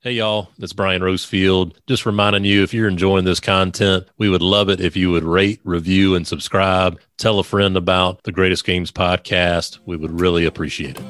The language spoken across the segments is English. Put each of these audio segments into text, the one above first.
Hey, y'all, it's Brian Rosefield. Just reminding you if you're enjoying this content, we would love it if you would rate, review, and subscribe. Tell a friend about the Greatest Games podcast. We would really appreciate it.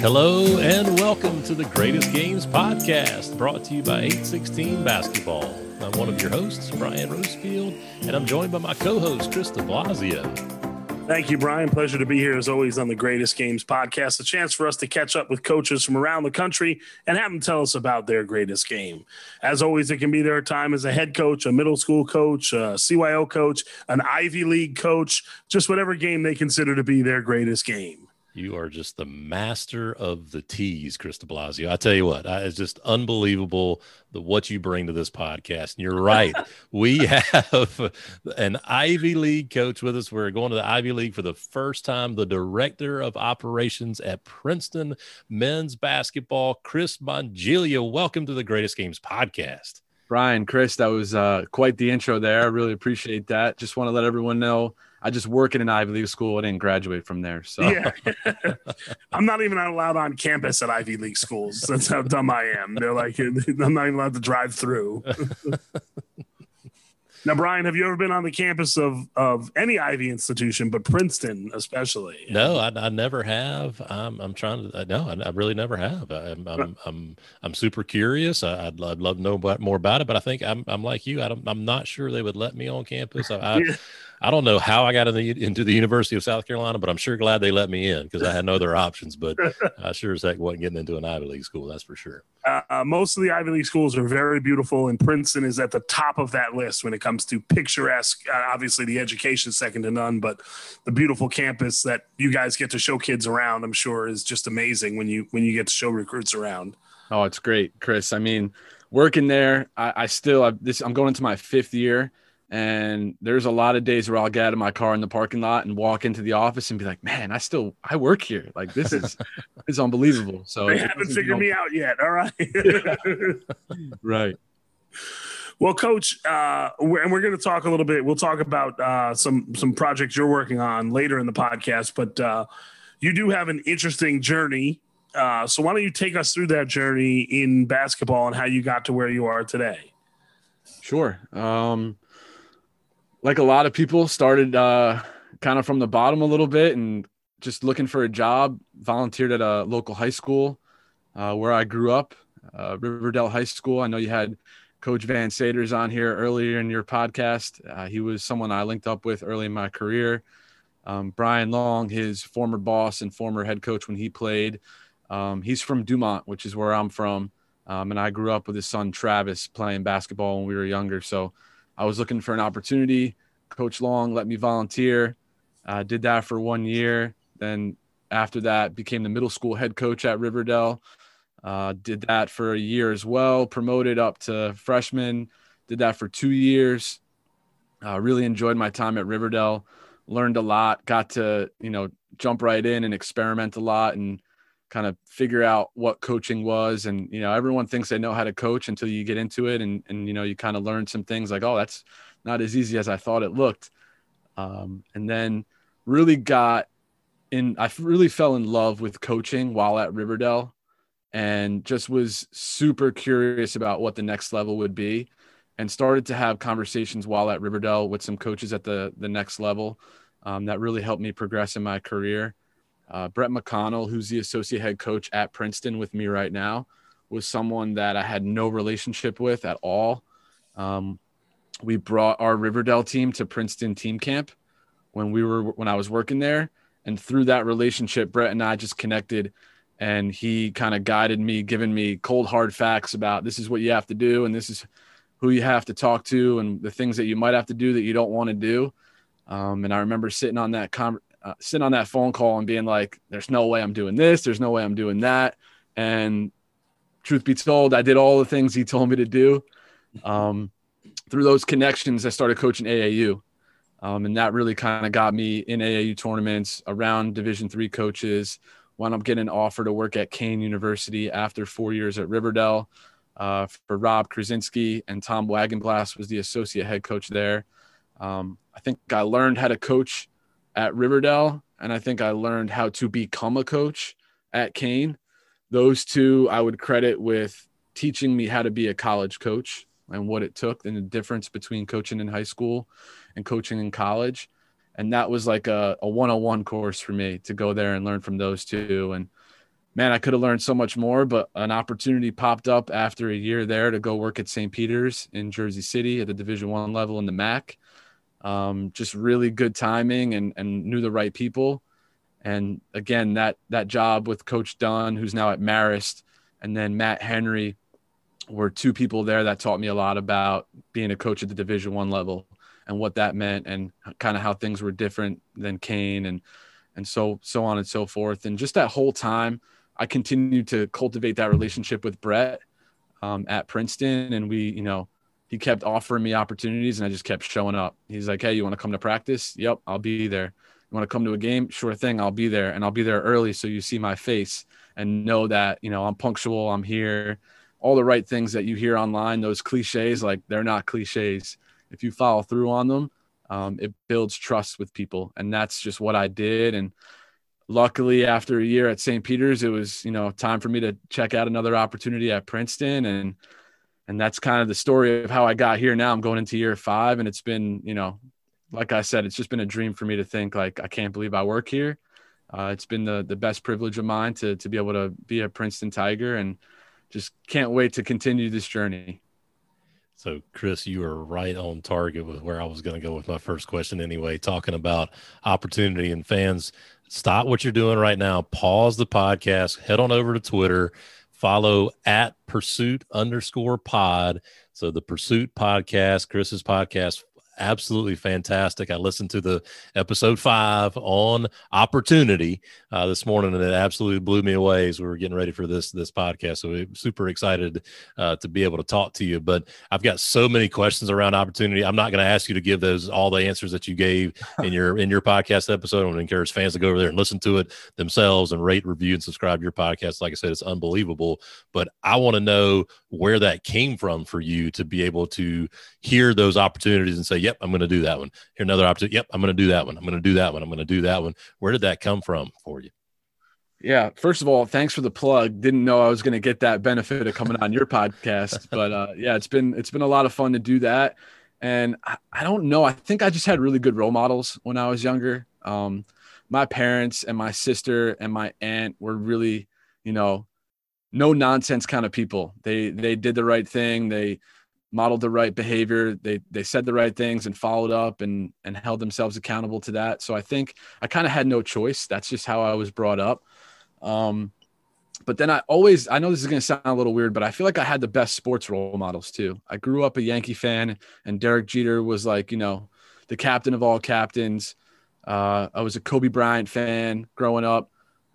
Hello, and welcome to the Greatest Games podcast, brought to you by 816 Basketball. I'm one of your hosts, Brian Rosefield, and I'm joined by my co host, de Blasio. Thank you, Brian. Pleasure to be here as always on the Greatest Games podcast. A chance for us to catch up with coaches from around the country and have them tell us about their greatest game. As always, it can be their time as a head coach, a middle school coach, a CYO coach, an Ivy League coach, just whatever game they consider to be their greatest game. You are just the master of the teas, Chris de Blasio. I tell you what, I, it's just unbelievable the what you bring to this podcast. And you're right. we have an Ivy League coach with us. We're going to the Ivy League for the first time. The director of operations at Princeton men's basketball, Chris Mongilia. Welcome to the Greatest Games podcast. Brian, Chris, that was uh, quite the intro there. I really appreciate that. Just want to let everyone know I just work in an Ivy League school. I didn't graduate from there. So yeah. I'm not even allowed on campus at Ivy League schools. That's how dumb I am. They're like, I'm not even allowed to drive through. Now, Brian, have you ever been on the campus of of any Ivy institution, but Princeton especially? No, I, I never have. I'm, I'm trying to. No, I, I really never have. I'm I'm I'm, I'm super curious. I, would I'd love to know more about it, but I think I'm I'm like you. I don't, I'm not sure they would let me on campus. I, I, I don't know how I got in the, into the University of South Carolina, but I'm sure glad they let me in because I had no other options. But I sure as heck wasn't getting into an Ivy League school. That's for sure. Uh, most of the Ivy League schools are very beautiful, and Princeton is at the top of that list when it comes to picturesque. Uh, obviously, the education second to none, but the beautiful campus that you guys get to show kids around, I'm sure, is just amazing when you when you get to show recruits around. Oh, it's great, Chris. I mean, working there, I, I still I, this. I'm going into my fifth year and there's a lot of days where I'll get out of my car in the parking lot and walk into the office and be like, man, I still I work here. Like this is is unbelievable. So they haven't figured me out yet. All right. right. Well, Coach, uh, we're, and we're going to talk a little bit. We'll talk about uh, some some projects you're working on later in the podcast, but uh, you do have an interesting journey. Uh, so why don't you take us through that journey in basketball and how you got to where you are today? Sure. Um, like a lot of people, started uh, kind of from the bottom a little bit and just looking for a job. Volunteered at a local high school uh, where I grew up, uh, Riverdale High School. I know you had Coach Van Saders on here earlier in your podcast. Uh, he was someone I linked up with early in my career. Um, Brian Long, his former boss and former head coach when he played. Um, he's from Dumont, which is where I'm from. Um, and I grew up with his son Travis playing basketball when we were younger. So I was looking for an opportunity. Coach Long let me volunteer. Uh, did that for one year. Then after that, became the middle school head coach at Riverdale. Uh, did that for a year as well. Promoted up to freshman. Did that for two years. Uh, really enjoyed my time at Riverdale. Learned a lot. Got to you know jump right in and experiment a lot and kind of figure out what coaching was. And you know everyone thinks they know how to coach until you get into it and and you know you kind of learn some things like oh that's not as easy as i thought it looked. Um, and then really got in i really fell in love with coaching while at riverdale and just was super curious about what the next level would be and started to have conversations while at riverdale with some coaches at the the next level um, that really helped me progress in my career uh, Brett MacConnell, who's the associate head coach at Princeton with me right now, was someone that I had no relationship with at all. Um, we brought our Riverdale team to Princeton team camp when we were when I was working there, and through that relationship, Brett and I just connected, and he kind of guided me, giving me cold hard facts about this is what you have to do, and this is who you have to talk to, and the things that you might have to do that you don't want to do. Um, and I remember sitting on that con- uh, sitting on that phone call and being like, there's no way I'm doing this. There's no way I'm doing that. And truth be told, I did all the things he told me to do. Um, through those connections, I started coaching AAU. Um, and that really kind of got me in AAU tournaments around Division three coaches. Wound up getting an offer to work at Kean University after four years at Riverdale uh, for Rob Krasinski and Tom Wagenblast was the associate head coach there. Um, I think I learned how to coach at Riverdale and I think I learned how to become a coach at Kean. Those two I would credit with teaching me how to be a college coach and what it took and the difference between coaching in high school and coaching in college. And that was like a, a one-on-one course for me to go there and learn from those two. And man, I could have learned so much more, but an opportunity popped up after a year there to go work at St. Peter's in Jersey City at the division one level in the MAAC. Um, just really good timing and, and knew the right people. And again, that, that job with coach Dunne, who's now at Marist and then Matt Henry, were two people there that taught me a lot about being a coach at the division one level and what that meant and kind of how things were different than Kean and and so so on and so forth and just that whole time I continued to cultivate that relationship with Brett um, at Princeton and we you know he kept offering me opportunities and I just kept showing up he's like hey you want to come to practice yep I'll be there you want to come to a game sure thing I'll be there and I'll be there early so you see my face and know that you know I'm punctual I'm here all the right things that you hear online, those cliches, like they're not cliches. If you follow through on them, um, it builds trust with people. And that's just what I did. And luckily, after a year at St. Peter's, it was, you know, time for me to check out another opportunity at Princeton. And, and that's kind of the story of how I got here. Now I'm going into year five, and it's been, you know, like I said, it's just been a dream for me to think like I can't believe I work here. Uh, it's been the the best privilege of mine to to be able to be a Princeton Tiger, and just can't wait to continue this journey. So, Chris, you are right on target with where I was going to go with my first question anyway, talking about opportunity and fans. Stop what you're doing right now, pause the podcast, head on over to Twitter, follow at pursuit underscore pod. So, the Pursuit podcast, Chris's podcast, absolutely fantastic. I listened to the episode five on opportunity uh, this morning, and it absolutely blew me away as we were getting ready for this this podcast. So we're super excited uh, to be able to talk to you. But I've got so many questions around opportunity. I'm not going to ask you to give those all the answers that you gave in your in your podcast episode. I want to encourage fans to go over there and listen to it themselves and rate, review, and subscribe to your podcast. Like I said, it's unbelievable. But I want to know where that came from for you to be able to hear those opportunities and say, yep, I'm going to do that one. Here, another opportunity. Yep, I'm going to do that one. I'm going to do that one. I'm going to do that one. Where did that come from for you? Yeah. First of all, thanks for the plug. Didn't know I was going to get that benefit of coming on your podcast, but uh, yeah, it's been it's been a lot of fun to do that. And I, I, don't know. I think I just had really good role models when I was younger. Um, my parents and my sister and my aunt were really, you know, no nonsense kind of people. They they did the right thing. They modeled the right behavior. They they said the right things and followed up and and held themselves accountable to that. So I think I kind of had no choice. That's just how I was brought up. Um, but then I always I know this is going to sound a little weird, but I feel like I had the best sports role models too. I grew up a Yankee fan, and Derek Jeter was like you know the captain of all captains. Uh, I was a Kobe Bryant fan growing up.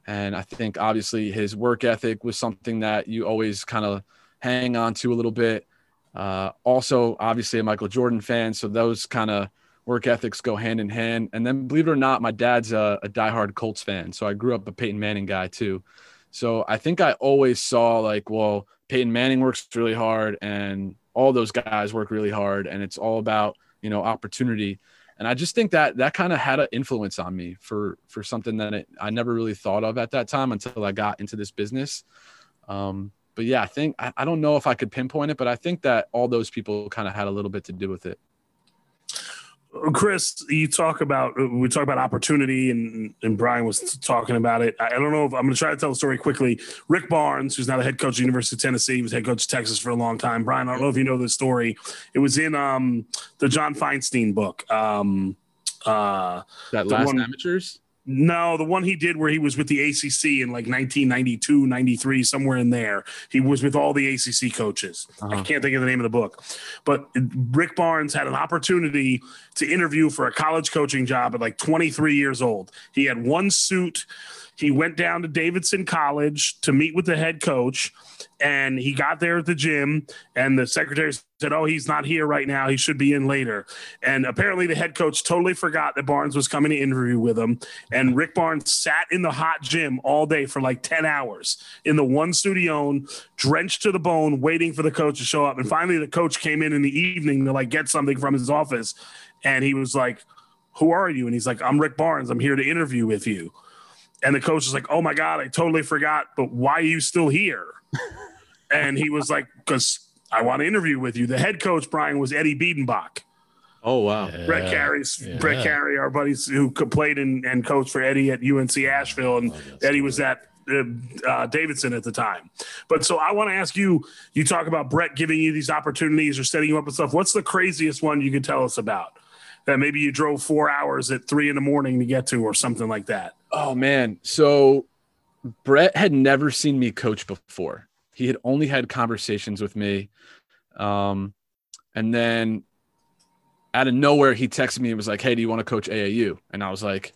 And I think obviously his work ethic was something that you always kind of hang on to a little bit. Uh, also, obviously, a Michael Jordan fan. So those kind of work ethics go hand in hand. And then, believe it or not, my dad's a, a diehard Colts fan. So I grew up a Peyton Manning guy too. So I think I always saw like, well, Peyton Manning works really hard and all those guys work really hard. And it's all about, you know, opportunity and I just think that that kind of had an influence on me for for something that it, I never really thought of at that time until I got into this business. Um, but yeah, I think I, I don't know if I could pinpoint it, but I think that all those people kind of had a little bit to do with it. Chris, you talk about we talk about opportunity, and and Brian was talking about it. I don't know if I'm going to try to tell the story quickly. Rick Barnes, who's now the head coach of the University of Tennessee, was head coach of Texas for a long time. Brian, I don't know if you know this story. It was in um, the John Feinstein book. Um, uh, that last one, amateurs. No, the one he did where he was with the ACC in like 1992, 93, somewhere in there. He was with all the ACC coaches. Uh-huh. I can't think of the name of the book. But Rick Barnes had an opportunity to interview for a college coaching job at like 23 years old. He had one suit. He went down to Davidson College to meet with the head coach and he got there at the gym and the secretary said oh he's not here right now he should be in later and apparently the head coach totally forgot that barnes was coming to interview with him and rick barnes sat in the hot gym all day for like 10 hours in the one studio drenched to the bone waiting for the coach to show up and finally the coach came in in the evening to like get something from his office and he was like Who are you? And he's like, I'm Rick Barnes. I'm here to interview with you. And the coach was like, Oh my God, I totally forgot, but why are you still here? and he was like, Because I want to interview with you. The head coach, Brian, was Eddie Biedenbach. Oh wow, Yeah. Brett Carey's Yeah. Brett Carey, our buddies who played and, and coached for Eddie at UNC Asheville, and Love that Eddie was at uh, uh, Davidson at the time. But so I want to ask you: you talk about Brett giving you these opportunities or setting you up and stuff. What's the craziest one you could tell us about? That maybe you drove four hours at three in the morning to get to, or something like that. Oh man. So Brett had never seen me coach before. He had only had conversations with me. Um, and then out of nowhere, he texted me and was like, Hey, do you want to coach AAU? And I was like,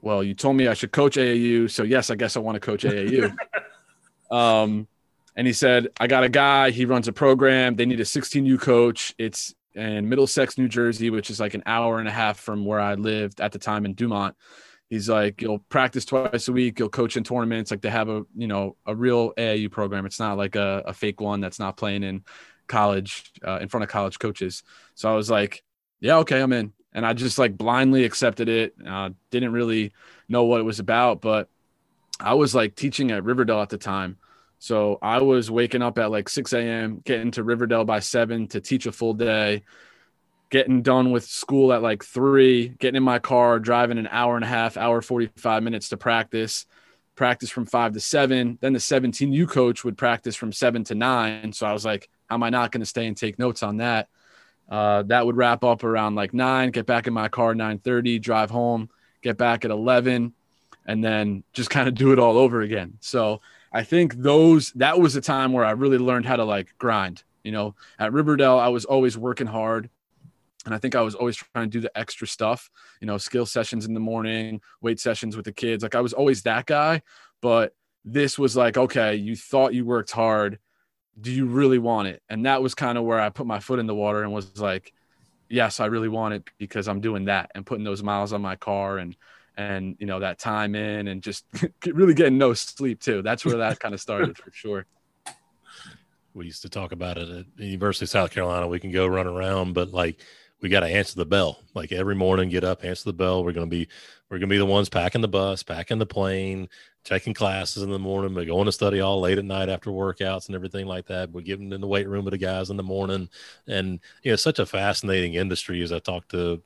Well, you told me I should coach AAU. So yes, I guess I want to coach AAU. um, and he said, I got a guy, he runs a program. They need a 16U coach. It's in Middlesex, New Jersey, which is like an hour and a half from where I lived at the time in Dumont he's like you'll practice twice a week. You'll coach in tournaments. Like they have a you know a real aau program. It's not like a, a fake one that's not playing in college uh, in front of college coaches. So i was like yeah okay i'm in. And i just like blindly accepted it. Uh, didn't really know what it was about but i was like teaching at riverdale at the time. So i was waking up at like 6 a.m getting to riverdale by 7 to teach a full day getting done with school at like three, getting in my car, driving an hour and a half, hour 45 minutes to practice, practice from five to seven. Then the 17U coach would practice from seven to nine. So I was like, how am I not going to stay and take notes on that? Uh, that would wrap up around like nine, get back in my car, 930, drive home, get back at 11, and then just kind of do it all over again. So I think those, that was a time where I really learned how to like grind. You know, at Riverdale, I was always working hard and I think I was always trying to do the extra stuff, you know, skill sessions in the morning, weight sessions with the kids. Like I was always that guy, but this was like, okay, you thought you worked hard. Do you really want it? And that was kind of where I put my foot in the water and was like, yes, I really want it because I'm doing that and putting those miles on my car and and you know that time in and just really getting no sleep too. That's where that kind of started for sure. we used to talk about it at University of South Carolina. We can go run around, but like we got to answer the bell. Like every morning, get up, answer the bell. We're gonna be we're gonna be the ones packing the bus, packing the plane, checking classes in the morning. We're going to study all late at night after workouts and everything like that. We're getting in the weight room with the guys in the morning, and you know, such a fascinating industry. As I talk to,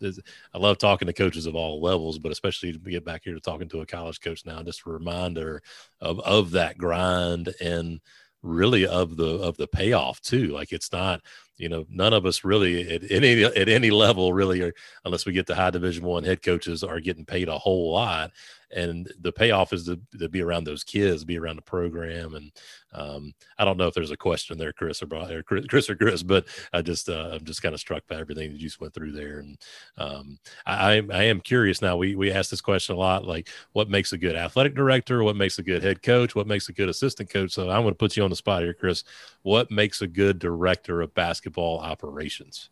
I love talking to coaches of all levels, but especially to get back here to talking to a college coach now, just a reminder of of that grind and really of the of the payoff too like it's not you know none of us really at any at any level really are unless we get to high division one head coaches are getting paid a whole lot. And the payoff is to, to be around those kids be around the program. And um, i don't know if there's a question there chris or, or chris or chris but i just uh, i'm just kind of struck by everything that you just went through there. And um, I, I I am curious now we we ask this question a lot like what makes a good athletic director? What makes a good head coach? What makes a good assistant coach? So i'm going to put you on the spot here chris. What makes a good director of basketball operations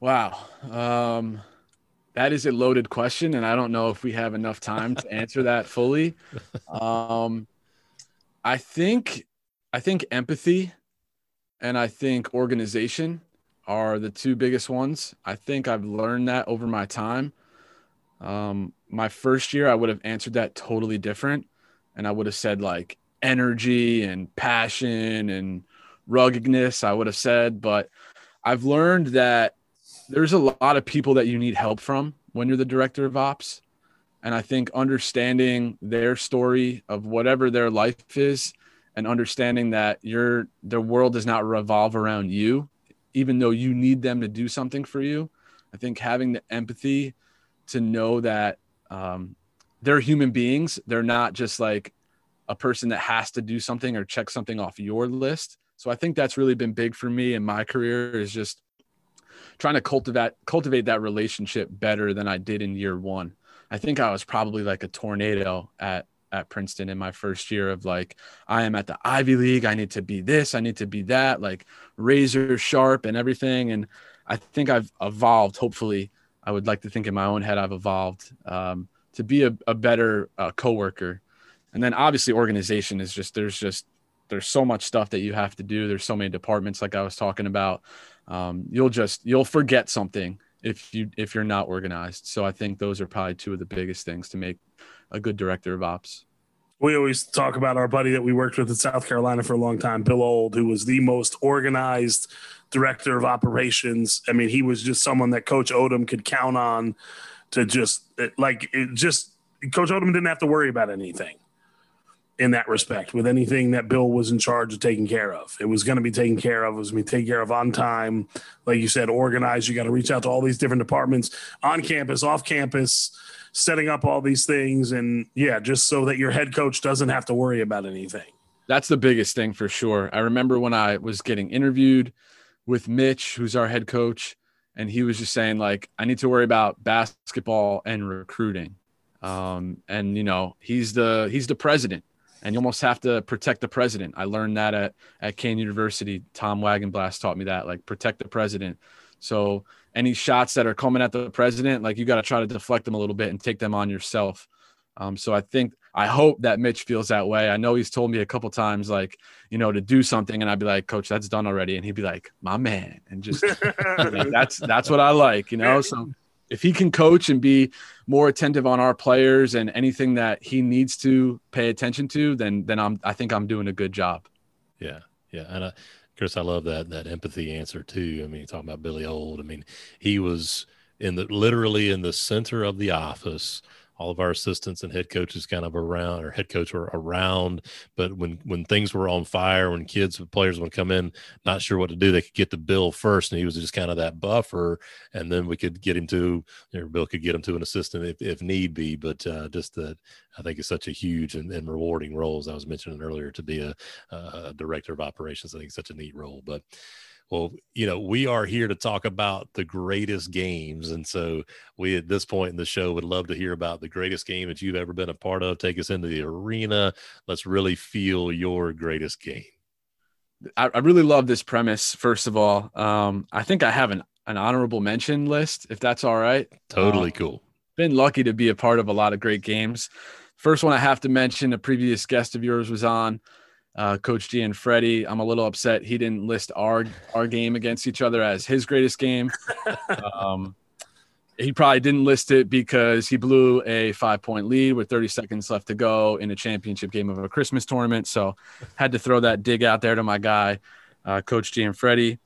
Wow. Um, that is a loaded question, and I don't know if we have enough time to answer that fully. Um, I think, I think empathy, and I think organization are the two biggest ones. I think I've learned that over my time. Um, my first year, I would have answered that totally different, and I would have said like energy and passion and ruggedness. I would have said, but I've learned that there's a lot of people that you need help from when you're the director of ops. And I think understanding their story of whatever their life is and understanding that your their world does not revolve around you, even though you need them to do something for you. I think having the empathy to know that um, they're human beings. They're not just like a person that has to do something or check something off your list. So I think that's really been big for me in my career is just trying to cultivate cultivate that relationship better than I did in year one. I think I was probably like a tornado at at Princeton in my first year of like I am at the Ivy League. I need to be this. I need to be that. Like razor sharp and everything. And I think I've evolved. Hopefully, I would like to think in my own head I've evolved um, to be a, a better uh, coworker. And then obviously organization is just there's just there's so much stuff that you have to do. There's so many departments like I was talking about. Um, you'll just you'll forget something if you if you're not organized. So I think those are probably two of the biggest things to make a good director of ops. We always talk about our buddy that we worked with in South Carolina for a long time, Bill Old, who was the most organized director of operations. I mean, he was just someone that Coach Odom could count on to just like it just Coach Odom didn't have to worry about anything in that respect with anything that Bill was in charge of taking care of. It was going to be taken care of. It was going to be taken care of on time. Like you said, organized. You got to reach out to all these different departments on campus, off campus, setting up all these things. And yeah, just so that your head coach doesn't have to worry about anything. That's the biggest thing for sure. I remember when I was getting interviewed with Mitch, who's our head coach, and he was just saying, like, I need to worry about basketball and recruiting. Um, and you know, he's the he's the president and you almost have to protect the president. I learned that at at Kean University. Tom Wagenblast taught me that, like protect the president. So any shots that are coming at the president, like you got to try to deflect them a little bit and take them on yourself. Um, so I think I hope that Mitch feels that way. I know he's told me a couple times, like you know, to do something, and I'd be like, "Coach, that's done already," and he'd be like, "My man," and just like, that's that's what I like, you know. So if he can coach and be more attentive on our players and anything that he needs to pay attention to, then then I'm I think I'm doing a good job. Yeah, yeah, and uh, Chris, I love that that empathy answer too. I mean, talking about Billy Old. I mean, he was in the literally in the center of the office all of our assistants and head coaches kind of around or head coach were around but when when things were on fire when kids players would come in not sure what to do they could get the bill first and he was just kind of that buffer and then we could get him to bill could get him to an assistant if, if need be but uh, just that i think it's such a huge and, and, rewarding role as i was mentioning earlier to be a, a director of operations i think it's such a neat role but well, you know, we are here to talk about the greatest games. And so we, at this point in the show, would love to hear about the greatest game that you've ever been a part of. Take us into the arena. Let's really feel your greatest game. I, I really love this premise, first of all. Um, I think I have an, an honorable mention list, if that's all right. Totally um, cool. Been lucky to be a part of a lot of great games. First one I have to mention, a previous guest of yours was on uh, Coach G and Freddie. I'm a little upset he didn't list our our game against each other as his greatest game. Um, he probably didn't list it because he blew a five point lead with 30 seconds left to go in a championship game of a Christmas tournament. So had to throw that dig out there to my guy, uh, Coach G and Freddie.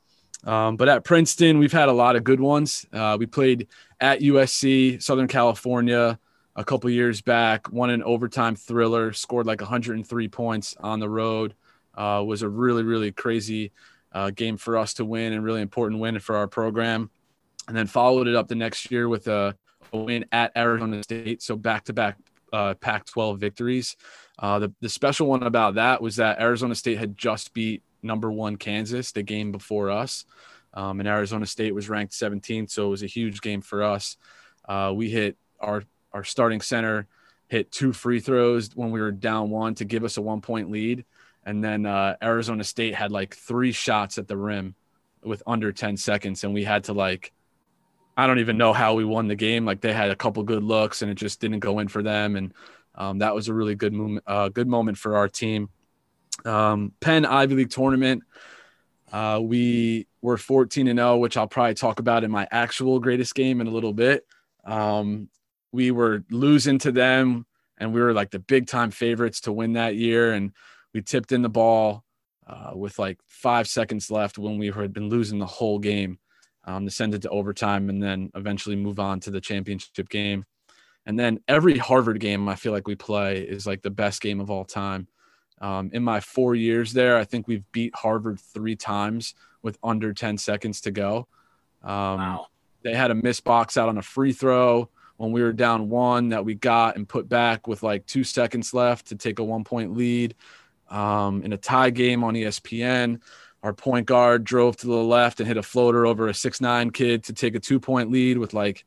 Um, but at Princeton, we've had a lot of good ones. Uh, we played at USC, Southern California, a couple years back, won an overtime thriller, scored like 103 points on the road. Uh, was a really, really crazy uh, game for us to win and really important win for our program. And then followed it up the next year with a, a win at Arizona State. So back to back Pac 12 victories. Uh, the, the special one about that was that Arizona State had just beat number one Kansas the game before us. Um, and Arizona State was ranked 17th. So it was a huge game for us. Uh, we hit our our starting center hit two free throws when we were down one to give us a one point lead. And then uh, Arizona State had like three shots at the rim with under 10 seconds. And we had to like, I don't even know how we won the game. Like they had a couple good looks and it just didn't go in for them. And um, that was a really good moment, uh, good moment for our team. Um, Penn Ivy League tournament. Uh, we were 14 and 0, which I'll probably talk about in my actual greatest game in a little bit. Um, we were losing to them and we were like the big time favorites to win that year and we tipped in the ball uh, with like five seconds left when we had been losing the whole game um, to send it to overtime and then eventually move on to the championship game. And then every harvard game i feel like we play is like the best game of all time. Um, in my four years there i think we've beat harvard three times with under 10 seconds to go. Um, wow. they had a miss box out on a free throw when we were down one that we got and put back with like two seconds left to take a one point lead um, in a tie game on ESPN. Our point guard drove to the left and hit a floater over a six nine kid to take a two point lead with like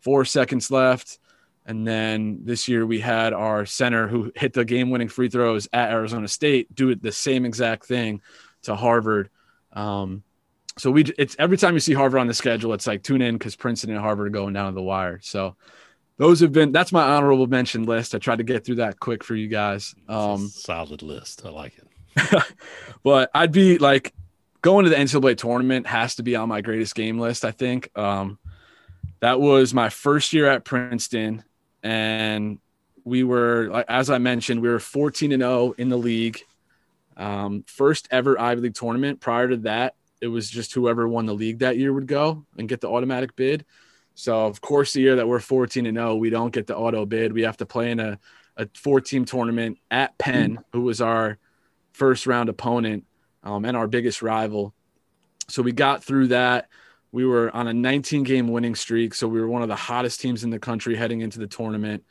four seconds left. And then this year we had our center who hit the game winning free throws at Arizona State do it the same exact thing to Harvard. Um, so we it's every time you see Harvard on the schedule, it's like tune in because Princeton and Harvard are going down to the wire. So those have been that's my honorable mention list. I tried to get through that quick for you guys. Um, solid list. I like it. but I'd be like going to the NCAA tournament has to be on my greatest game list. I think. Um, That was my first year at Princeton, and we were, as I mentioned, we were 14 and 0 in the league. Um, first ever Ivy League tournament. Prior to that, it was just whoever won the league that year would go and get the automatic bid. So of course, the year that we're 14 and 0, we don't get the auto bid. We have to play in a, a four team tournament at Penn, who was our first round opponent um, and our biggest rival. So we got through that. We were on a 19 game winning streak. So we were one of the hottest teams in the country heading into the tournament.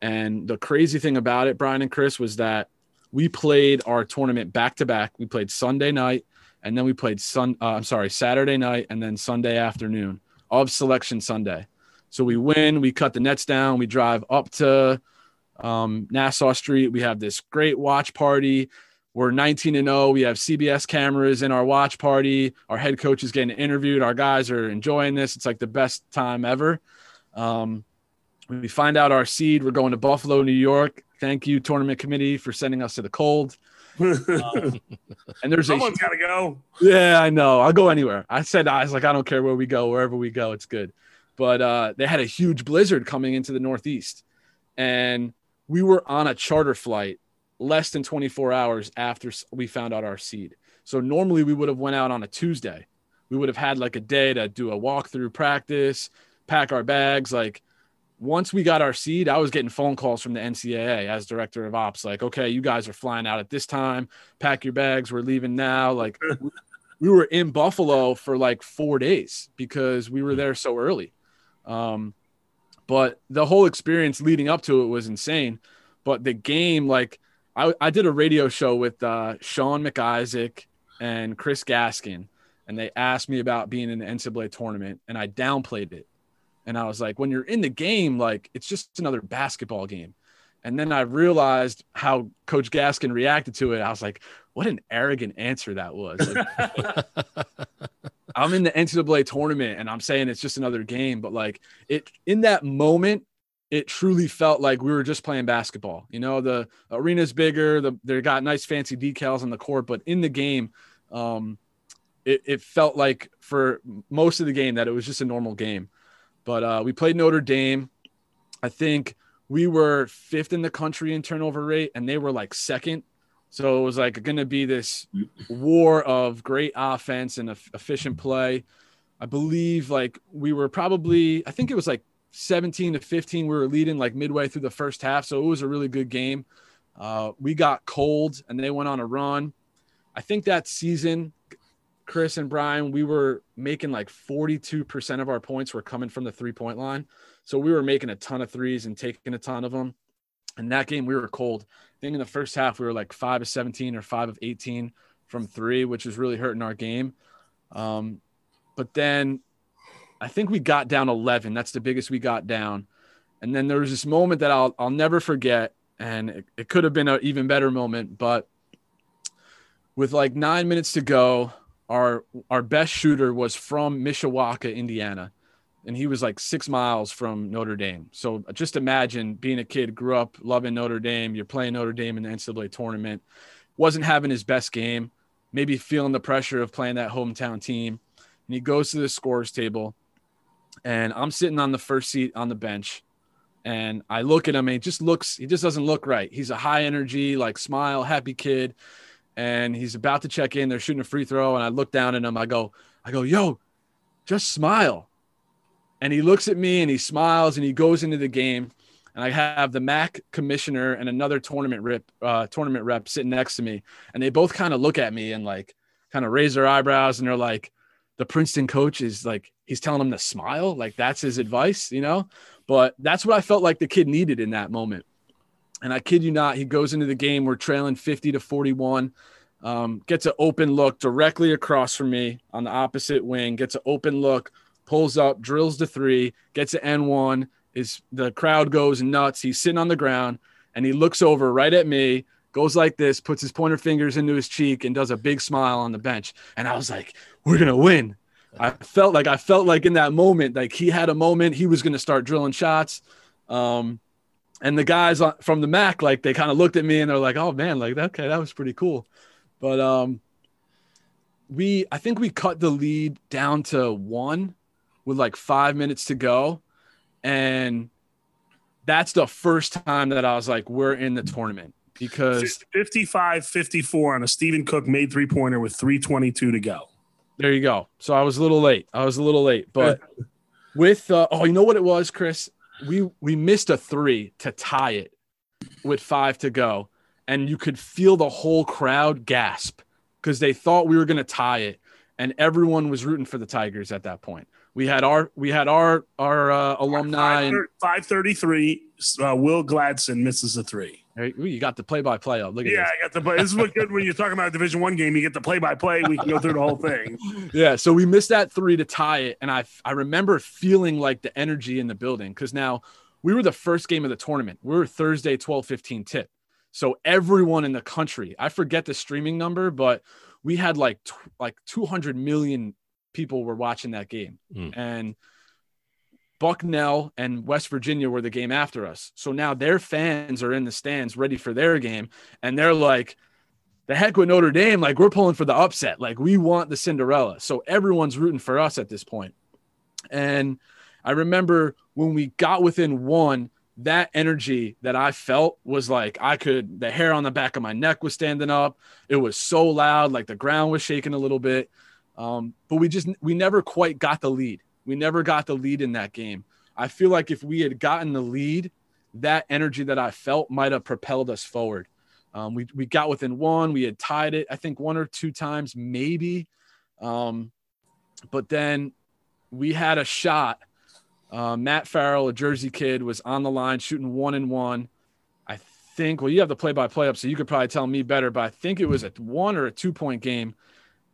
And the crazy thing about it, Brian and Chris, was that we played our tournament back to back. We played Sunday night and then we played Sun. Uh, I'm sorry, Saturday night and then Sunday afternoon of Selection Sunday. So we win. We cut the nets down. We drive up to um, Nassau Street. We have this great watch party. We're 19 and 0. We have CBS cameras in our watch party. Our head coach is getting interviewed. Our guys are enjoying this. It's like the best time ever. Um, we find out our seed. We're going to Buffalo, New York. Thank you, tournament committee, for sending us to the cold. Um, and there's Someone's got to go. yeah, I know. I'll go anywhere. I said I was like, I don't care where we go, wherever we go, it's good. But uh, they had a huge blizzard coming into the Northeast, and we were on a charter flight less than 24 hours after we found out our seed. So normally we would have went out on a Tuesday. We would have had like a day to do a walkthrough practice, pack our bags. Like once we got our seed, I was getting phone calls from the NCAA as director of ops, like, okay, you guys are flying out at this time. Pack your bags. We're leaving now. Like we were in Buffalo for like four days because we were there so early. Um, but the whole experience leading up to it was insane. But the game, like I, I did a radio show with uh, Sean McIsaac and Chris Gaskin, and they asked me about being in the NCAA tournament, and I downplayed it. And I was like, when you're in the game, like it's just another basketball game. And then I realized how Coach Gaskin reacted to it. I was like, what an arrogant answer that was. Like, I'm in the NCAA tournament and I'm saying it's just another game, but like it in that moment, it truly felt like we were just playing basketball. You know, the arena's bigger, the they got nice fancy decals on the court, but in the game, um, it, it felt like for most of the game that it was just a normal game. But uh, we played Notre Dame. I think we were fifth in the country in turnover rate, and they were like second. So it was like going to be this war of great offense and efficient play. I believe like we were probably, I think it was like 17 to 15. We were leading like midway through the first half. So it was a really good game. Uh, we got cold and they went on a run. I think that season, Chris and Brian, we were making like 42% of our points were coming from the three point line. So we were making a ton of threes and taking a ton of them. And that game, we were cold. I think in the first half, we were like five of 17 or five of 18 from three, which was really hurting our game. Um, but then I think we got down 11. That's the biggest we got down. And then there was this moment that I'll, I'll never forget. And it, it could have been an even better moment, but with like nine minutes to go, our our best shooter was from Mishawaka, Indiana, and he was like six miles from Notre Dame. So just imagine being a kid, grew up loving Notre Dame. You're playing Notre Dame in the NCAA tournament, wasn't having his best game, maybe feeling the pressure of playing that hometown team, and he goes to the scores table, and I'm sitting on the first seat on the bench. And I look at him and he just looks, he just doesn't look right. He's a high energy, like smile, happy kid and he's about to check in. They're shooting a free throw, and I look down at him. I go, I go, yo, just smile. And he looks at me and he smiles and he goes into the game. And I have the MAC commissioner and another tournament rep, uh, tournament rep sitting next to me, and they both kind of look at me and like kind of raise their eyebrows, and they're like, the Princeton coach is like, he's telling them to smile, like that's his advice, you know. But that's what I felt like the kid needed in that moment. And I kid you not, he goes into the game. We're trailing 50 to 41. Um, gets an open look directly across from me on the opposite wing. Gets an open look, pulls up, drills the three, gets an N1. Is the crowd goes nuts. He's sitting on the ground and he looks over right at me, goes like this, puts his pointer fingers into his cheek, and does a big smile on the bench. And I was like, "We're gonna win." I felt like I felt like in that moment, like he had a moment, he was gonna start drilling shots. Um, and the guys from the Mac, like they kind of looked at me and they're like, "Oh man, like okay, that was pretty cool." But um, we, I think we cut the lead down to one with like five minutes to go. And that's the first time that I was like, we're in the tournament because 55 54 on a Steven Cook made three pointer with 322 to go. There you go. So I was a little late. I was a little late, but with uh, oh, you know what it was, Chris? We we missed a three to tie it with five to go, and you could feel the whole crowd gasp because they thought we were going to tie it, and everyone was rooting for the Tigers at that point. We had our we had our our uh, alumni. Five thirty three. Uh, Will Gladson misses a three. You got the play by play. Look at yeah, this. I got the play. This is what good when you're talking about a Division One game. You get the play by play. We can go through the whole thing. Yeah, so we missed that three to tie it, and I I remember feeling like the energy in the building because now we were the first game of the tournament. We were Thursday 12 15 tip. So everyone in the country, I forget the streaming number, but we had like like 200 million people were watching that game. Mm. And Bucknell and West Virginia were the game after us. So now their fans are in the stands ready for their game. And they're like, the heck with Notre Dame. Like, we're pulling for the upset. Like, we want the Cinderella. So everyone's rooting for us at this point. And I remember when we got within one, that energy that I felt was like I could, the hair on the back of my neck was standing up. It was so loud, like the ground was shaking a little bit. Um, but we just, we never quite got the lead. We never got the lead in that game. I feel like if we had gotten the lead, that energy that I felt might have propelled us forward. Um, we, we got within one, we had tied it, I think one or two times, maybe. Um, but then we had a shot. Uh, Matt Farrell, a Jersey kid, was on the line shooting one and one. I think, well, you have the play by play up, so you could probably tell me better, but I think it was a one or a two point game.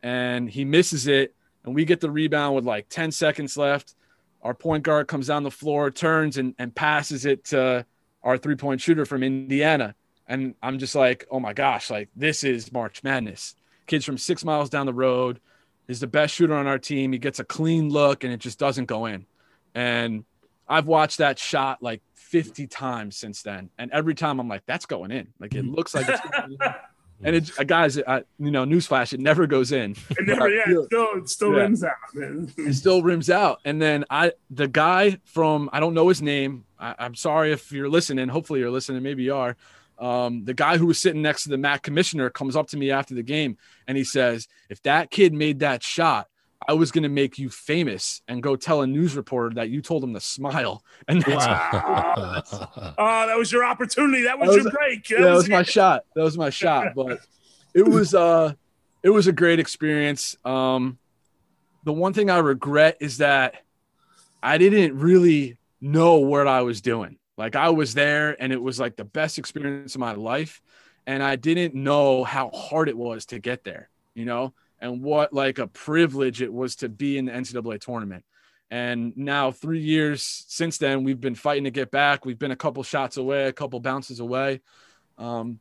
And he misses it and we get the rebound with like 10 seconds left. Our point guard comes down the floor, turns and, and passes it to our three point shooter from Indiana. And I'm just like, oh my gosh, like this is March Madness. Kids from six miles down the road is the best shooter on our team. He gets a clean look and it just doesn't go in. And I've watched that shot like 50 times since then. And every time I'm like, that's going in. Like it mm-hmm. looks like it's and it, uh, guys, uh, you know, newsflash, it never goes in. It never, yeah, it still, it still yeah. rims out. Man. it still rims out. And then I, the guy from, I don't know his name. I, am sorry if you're listening. Hopefully you're listening. Maybe you are. Um, the guy who was sitting next to the MAC commissioner comes up to me after the game and he says, "If that kid made that shot, I was going to make you famous and go tell a news reporter that you told him to smile. And that's wow. oh, that was your opportunity. That was, that was your break. That, that was, was my shot. That was my shot. But it was uh it was a great experience. Um the one thing I regret is that I didn't really know what I was doing. Like I was there and it was like the best experience of my life. And I didn't know how hard it was to get there, you know? And what like a privilege it was to be in the NCAA tournament. And now, three years since then, we've been fighting to get back. We've been a couple shots away, a couple bounces away. Um,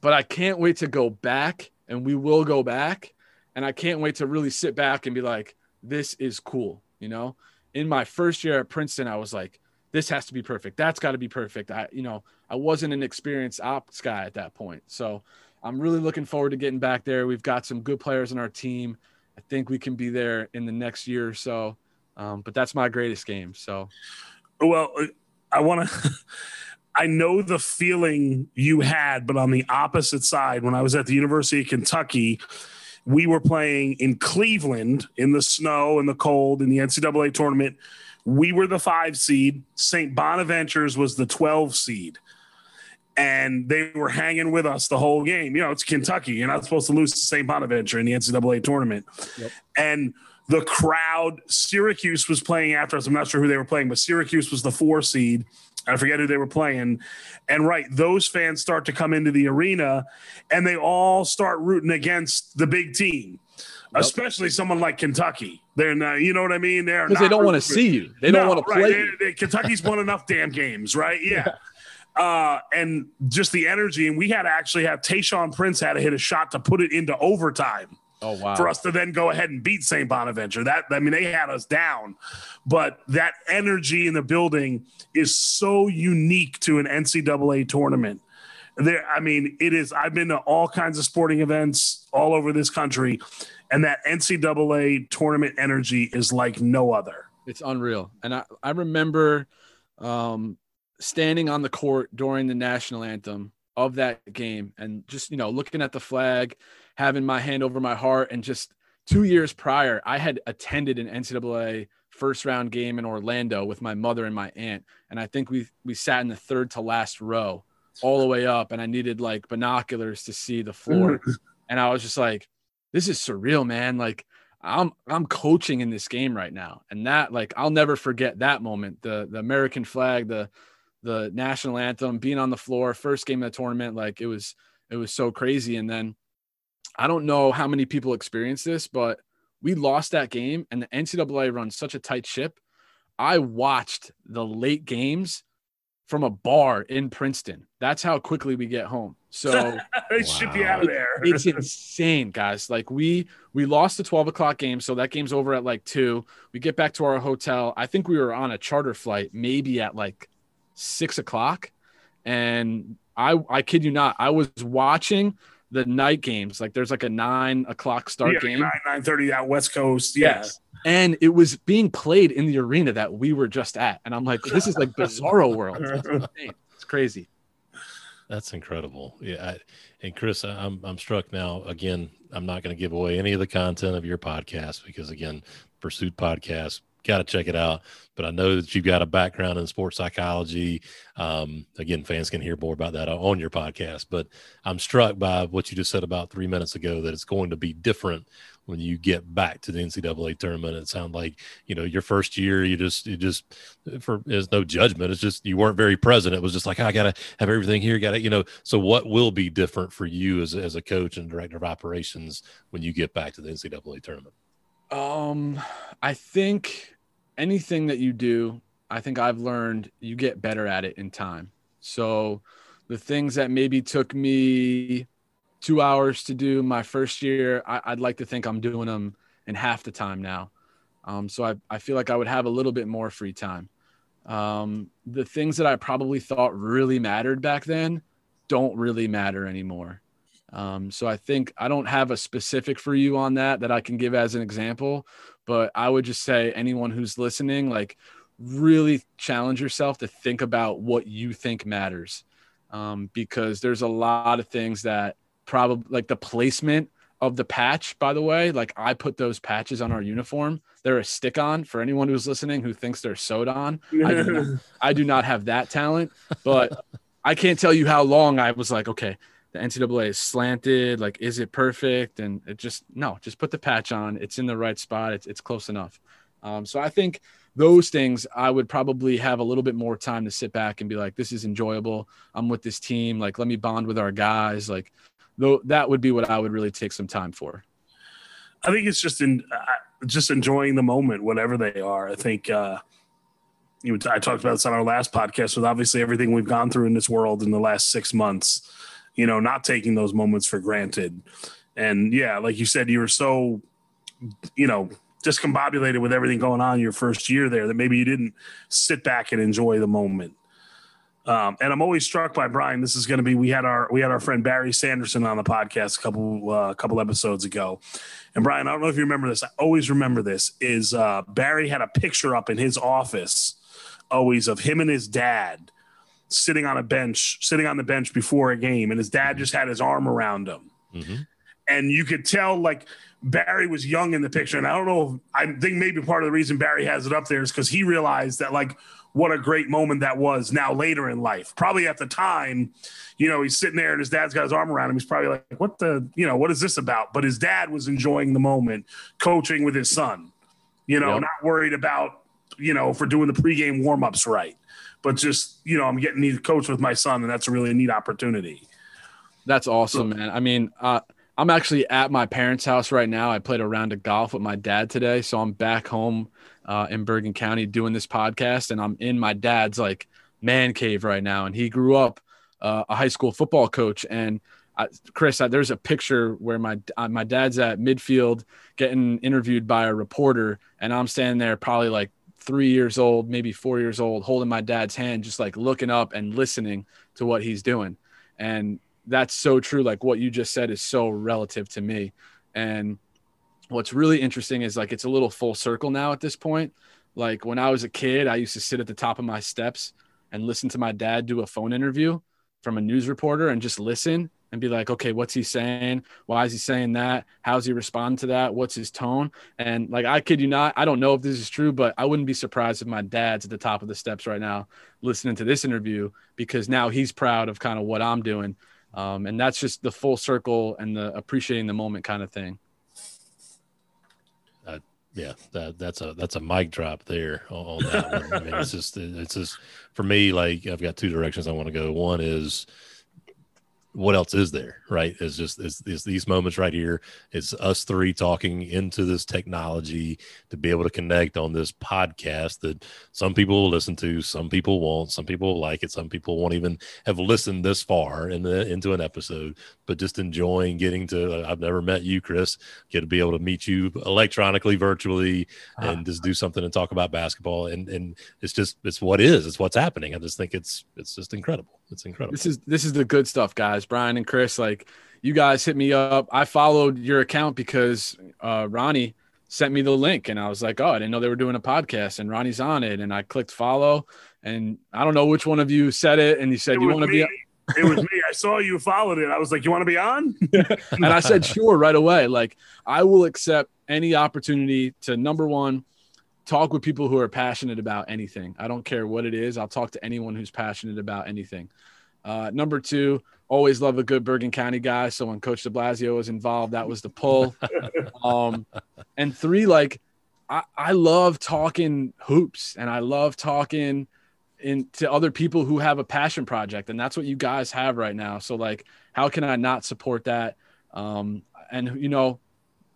but I can't wait to go back, and we will go back. And I can't wait to really sit back and be like, this is cool. You know, in my first year at Princeton, I was like, this has to be perfect. That's got to be perfect. I, you know, I wasn't an experienced ops guy at that point. So I'm really looking forward to getting back there. We've got some good players in our team. I think we can be there in the next year or so. Um, but that's my greatest game. So, well, I want to. I know the feeling you had, but on the opposite side, when I was at the University of Kentucky, we were playing in Cleveland in the snow and the cold in the NCAA tournament. We were the five seed. St. Bonaventures was the 12 seed and they were hanging with us the whole game. You know, it's Kentucky. You're not supposed to lose to St. Bonaventure in the NCAA tournament. Yep. And the crowd, Syracuse was playing after us. I'm not sure who they were playing, but Syracuse was the four seed. I forget who they were playing. And right, those fans start to come into the arena and they all start rooting against the big team. Yep. Especially someone like Kentucky, they're not, you know what I mean. They're because they don't want to see you. They don't want to play. Right. They, they, Kentucky's won enough damn games, right? Yeah. yeah uh, and just the energy. And we had to actually have Tayshaun Prince had to hit a shot to put it into overtime. Oh wow! For us to then go ahead and beat St. Bonaventure. That I mean, they had us down, but that energy in the building is so unique to an NCAA tournament. There, I mean, it is. I've been to all kinds of sporting events all over this country, and that NCAA tournament energy is like no other. It's unreal. And I, I remember um, standing on the court during the national anthem of that game and just, you know, looking at the flag, having my hand over my heart. And just two years prior, I had attended an NCAA first round game in Orlando with my mother and my aunt. And I think we, we sat in the third to last row all the way up. And I needed like binoculars to see the floor. Mm-hmm. and I was just like, this is surreal, man. Like, I'm I'm coaching in this game right now, and that like I'll never forget that moment. The the American flag, the the national anthem, being on the floor, first game of the tournament, like it was it was so crazy. And then I don't know how many people experienced this, but we lost that game, and the NCAA runs such a tight ship. I watched the late games from a bar in Princeton. That's how quickly we get home. So wow. ship you out of there. it's insane, guys. Like we we lost the 12 o'clock game, so that game's over at like two. We get back to our hotel. I think we were on a charter flight, maybe at like six o'clock. And I I kid you not, I was watching the night games. Like there's like a nine o'clock start yeah, game. Nine nine thirty out West Coast. Yeah. Yes. And it was being played in the arena that we were just at. And I'm like, this is like bizarro world. It's, it's crazy. That's incredible. Yeah. I, and Chris, I'm, I'm struck now. Again, I'm not going to give away any of the content of your podcast because, again, Pursuit Podcast, got to check it out. But I know that you've got a background in sports psychology. Um, again, fans can hear more about that on your podcast. But I'm struck by what you just said about three minutes ago that it's going to be different when you get back to the NCAA tournament. It sounded like you know your first year, you just you just for there's no judgment. It's just you weren't very present. It was just like I gotta have everything here. Got to you know. So what will be different for you as as a coach and director of operations when you get back to the NCAA tournament? Um, I think anything that you do, I think I've learned you get better at it in time. So the things that maybe took me two hours to do my first year, I, would like to think I'm doing them in half the time now. Um, so I, I feel like I would have a little bit more free time. Um, the things that I probably thought really mattered back then don't really matter anymore. Um, so I think I don't have a specific for you on that that I can give as an example, but I would just say anyone who's listening, like really challenge yourself to think about what you think matters. Um, because there's a lot of things that probably like the placement of the patch, by the way, like I put those patches on our uniform. They're a stick on for anyone who's listening who thinks they're sewed on. I, do not, I do not have that talent, but I can't tell you how long I was like, okay, the NCAA is slanted. Like, is it perfect? And it just, no, just put the patch on. It's in the right spot. It's, it's close enough. Um, so I think those things I would probably have a little bit more time to sit back and be like, this is enjoyable. I'm with this team. Like, let me bond with our guys. Like, though that would be what I would really take some time for. I think it's just in uh, just enjoying the moment, whatever they are. I think uh, you. I talked about this on our last podcast with obviously everything we've gone through in this world in the last six months. You know, not taking those moments for granted, and yeah, like you said, you were so, you know, discombobulated with everything going on your first year there that maybe you didn't sit back and enjoy the moment. Um, and I'm always struck by Brian. This is going to be we had our we had our friend Barry Sanderson on the podcast a couple uh, couple episodes ago, and Brian, I don't know if you remember this. I always remember this. Is uh, Barry had a picture up in his office, always of him and his dad sitting on a bench, sitting on the bench before a game, and his dad just had his arm around him, mm-hmm. and you could tell like Barry was young in the picture, and I don't know. I think maybe part of the reason Barry has it up there is because he realized that like what a great moment that was now later in life. Probably at the time, you know, he's sitting there and his dad's got his arm around him. He's probably like, what the, you know, what is this about? But his dad was enjoying the moment, coaching with his son, you know, yep. not worried about, you know, for doing the pregame warmups right. But just, you know, I'm getting to coach with my son, and that's a really neat opportunity. That's awesome, so, man. I mean, uh, I'm actually at my parents' house right now. I played a round of golf with my dad today, so I'm back home uh, in Bergen County doing this podcast, and I'm in my dad's like man cave right now. And he grew up uh, a high school football coach. And I, Chris, I, there's a picture where my uh, my dad's at midfield getting interviewed by a reporter, and I'm standing there probably like three years old, maybe four years old, holding my dad's hand, just like looking up and listening to what he's doing. And that's so true. Like what you just said is so relative to me. And what's really interesting is like it's a little full circle now at this point Like when I was a kid, I used to sit at the top of my steps and listen to my dad do a phone interview from a news reporter and just listen and be like, okay, what's he saying? Why is he saying that? How's he responding to that? What's his tone? And like, I kid you not, I don't know if this is true, but I wouldn't be surprised if my dad's at the top of the steps right now listening to this interview because now he's proud of kind of what I'm doing. Um, and that's just the full circle and the appreciating the moment kind of thing. Uh, yeah, that that's a that's a mic drop there on, on that one. I mean, it's just it's just for me. Like I've got two directions I want to go. One is what else is there right? It's just it's, it's, these moments right here. It's us three talking into this technology to be able to connect on this podcast that some people listen to some people won't some people like it some people won't even have listened this far in the into an episode. But just enjoying getting to i've never met you chris get to be able to meet you electronically virtually uh-huh. and just do something and talk about basketball. And and it's just it's what is it's what's happening. I just think it's it's just incredible it's incredible this is this is the good stuff guys guys, Brian and Chris. Like you guys hit me up. I followed your account because uh, Ronnie sent me the link, and I was like, oh, I didn't know they were doing a podcast, and Ronnie's on it, and I clicked follow, and I don't know which one of you said it, and you said it you want to be. it was me. I saw you followed it. I was like, "You want to be on?" and I said, "Sure," right away. Like, I will accept any opportunity to number one, talk with people who are passionate about anything. I don't care what it is. I'll talk to anyone who's passionate about anything. Uh, number two, always love a good Bergen County guy. So when Coach De Blasio was involved, that was the pull. um, and three, like I, I love talking hoops and I love talking in to other people who have a passion project, and that's what you guys have right now. So like, how can I not support that? Um, and you know,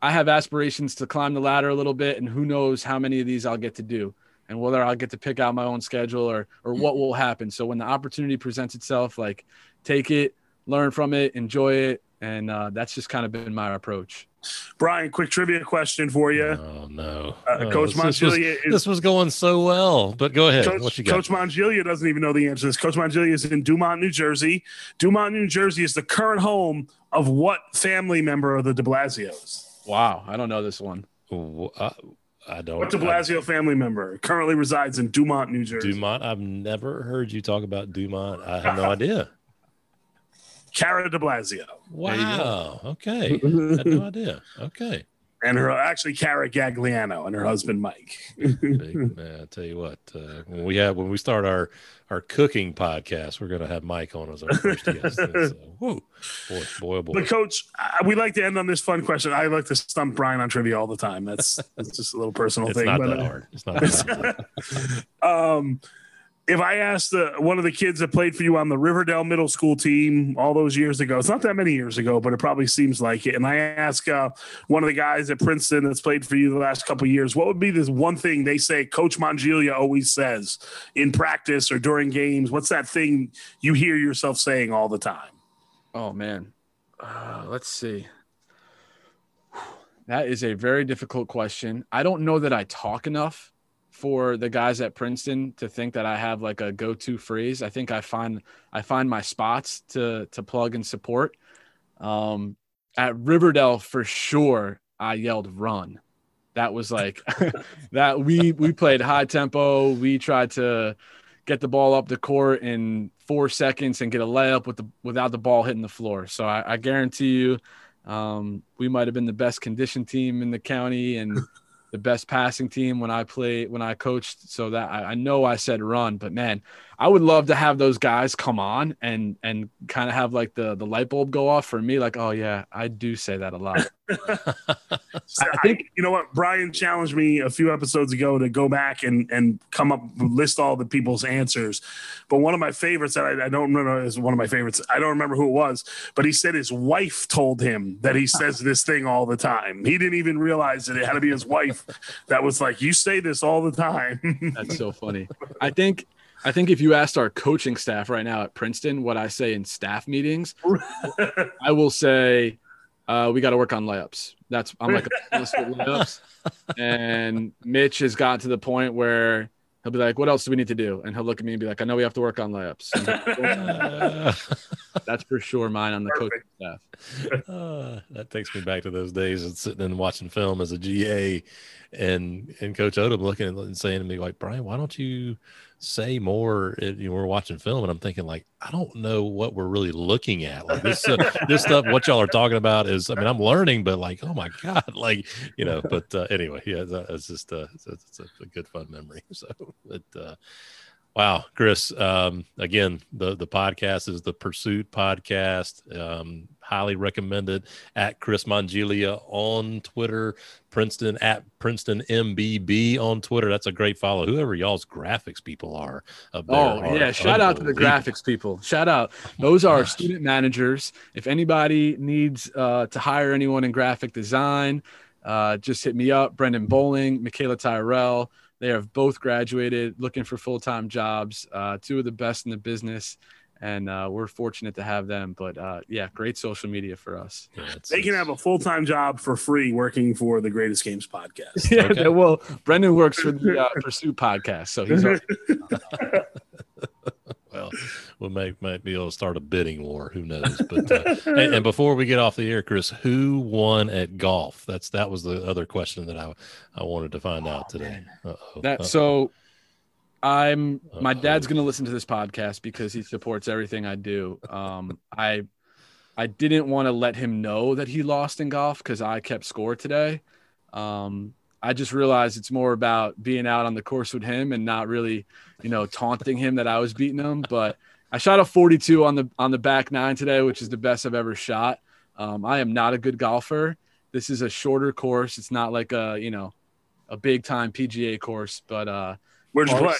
I have aspirations to climb the ladder a little bit, and who knows how many of these I'll get to do and whether I'll get to pick out my own schedule or or what will happen. So when the opportunity presents itself, like take it, learn from it, enjoy it, and uh, that's just kind of been my approach. Brian, quick trivia question for you. Oh no, uh, oh, Coach this, was, is, this was going so well, but go ahead. Coach, what you got? Coach Mongilia doesn't even know the answer to this. Coach Mongilia is in Dumont, New Jersey. Dumont, New Jersey is the current home of what family member of the De Blasios? Wow, I don't know this one. Uh, I don't. What De Blasio I, family member currently resides in Dumont, New Jersey? Dumont. I've never heard you talk about Dumont. I have no idea. Cara De Blasio. Wow. Okay. I had no idea. Okay and her actually Cara Gagliano and her husband Mike. Man, I tell you what, uh, when we have when we start our our cooking podcast, we're going to have Mike on as our first guest. So, whoa, boy, boy, boy. But coach, uh, we like to end on this fun question. I like to stump Brian on trivia all the time. That's that's just a little personal it's thing. Not but, that uh, hard. It's not that hard. um, if I asked uh, one of the kids that played for you on the Riverdale Middle School team all those years ago, it's not that many years ago, but it probably seems like it. And I ask uh, one of the guys at Princeton that's played for you the last couple years, what would be this one thing they say Coach Mongilia always says in practice or during games? What's that thing you hear yourself saying all the time? Oh man, uh, let's see. That is a very difficult question. I don't know that I talk enough for the guys at Princeton to think that I have like a go-to phrase. I think I find I find my spots to to plug and support. Um, at Riverdale for sure, I yelled run. That was like that we we played high tempo. We tried to get the ball up the court in four seconds and get a layup with the without the ball hitting the floor. So I, I guarantee you, um, we might have been the best conditioned team in the county and the best passing team when I played when I coached. So that I, I, know I said run, but man, I would love to have those guys come on and and kind of have like the the light bulb go off for me. Like, oh yeah, I do say that a lot. I think you know what Brian challenged me a few episodes ago to go back and and come up list all the people's answers. But one of my favorites that I, I don't remember is one of my favorites. I don't remember who it was, but he said his wife told him that he says this thing all the time. He didn't even realize that it had to be his wife that was like, "You say this all the time." That's so funny. I think I think if you asked our coaching staff right now at Princeton what I say in staff meetings, I will say uh, we got to work on layups. That's I'm like a Princeton layups, and Mitch has got to the point where he'll be like, "What else do we need to do?" And he'll look at me and be like, "I know we have to work on layups." That's for sure mine on the coaching staff. Uh, that takes me back to those days of sitting and watching film as a GA, and and Coach Odom looking and saying to me like, Brian, why don't you say more? It, you know, we're watching film, and I'm thinking like, I don't know what we're really looking at. Like this uh, this stuff, what y'all are talking about is, I mean, I'm learning, but like, oh my god, like you know. But uh, anyway, yeah, it's just uh, it's, it's a good fun memory. So, but. Uh, Wow, Chris. Um, again, the the podcast is the Pursuit Podcast. Um, highly recommended at Chris Mongilia on Twitter, Princeton at Princeton MBB on Twitter. That's a great follow. Whoever y'all's graphics people are. oh yeah, shout out to the graphics people. Shout out. Those are student managers. If anybody needs uh, to hire anyone in graphic design, uh, just hit me up. Brendan Bowling, Michaela Tyrell. They have both graduated, looking for full time jobs. Uh, two of the best in the business, and uh, we're fortunate to have them. But uh, yeah, great social media for us. Yeah, they can have a full time job for free working for the Greatest Games podcast. yeah, okay. well, Brendan works for the uh, Pursuit podcast, so he's. well, we may might be able to start a bidding war. Who knows? But uh, and, and, before we get off the air, Chris, who won at golf? That's that was the other question that I I wanted to find oh, out today. Uh-oh. That so. I'm my dad's going to listen to this podcast because he supports everything I do. Um, I I didn't want to let him know that he lost in golf because I kept score today. Um, I just realized it's more about being out on the course with him and not really, you know, taunting him that I was beating him. But I shot a 42 on the on the back nine today, which is the best I've ever shot. Um, I am not a good golfer. This is a shorter course. It's not like a you know a big time PGA course. But uh, where'd you play?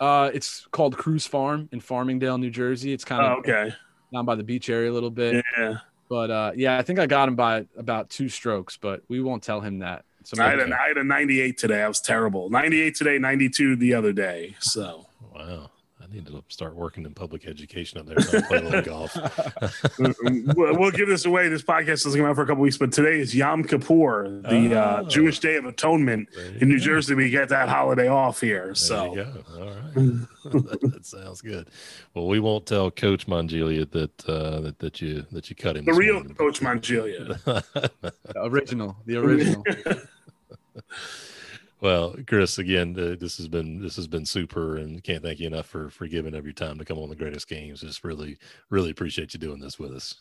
Uh, it's called Cruz Farm in Farmingdale, New Jersey. It's kind of oh, okay down by the beach area a little bit. Yeah. But uh, yeah, I think I got him by about two strokes, but we won't tell him that. So I had, a, I had a 98 today. I was terrible. 98 today, 92 the other day. So wow. I need to start working in public education up there. So play a little golf. we'll give this away. This podcast doesn't come out for a couple weeks, but today is Yom Kippur, the uh, oh. uh, Jewish Day of Atonement in New go. Jersey. We get that holiday off here. There so, all right, that, that, sounds good. Well, we won't tell Coach Mongilia that uh, that, that you that you cut him. The real morning. Coach Mongilia, original, the original. Well, Chris, again, uh, this has been this has been super, and can't thank you enough for for giving every time to come on the greatest games. Just really, really appreciate you doing this with us.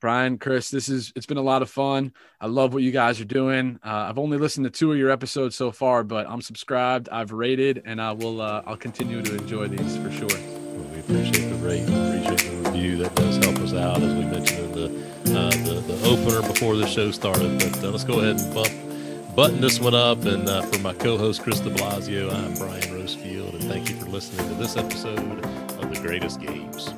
Brian, Chris, this is it's been a lot of fun. I love what you guys are doing. Uh, I've only listened to two of your episodes so far, but I'm subscribed, I've rated, and I will uh, I'll continue to enjoy these for sure. Well, we appreciate the rate, appreciate the review. That does help us out, as we mentioned in the uh, the, the opener before the show started. But uh, let's go ahead and bump button this one up. And uh, for my co host, Chris de Blasio, I'm Brian Rosefield. And thank you for listening to this episode of The Greatest Games.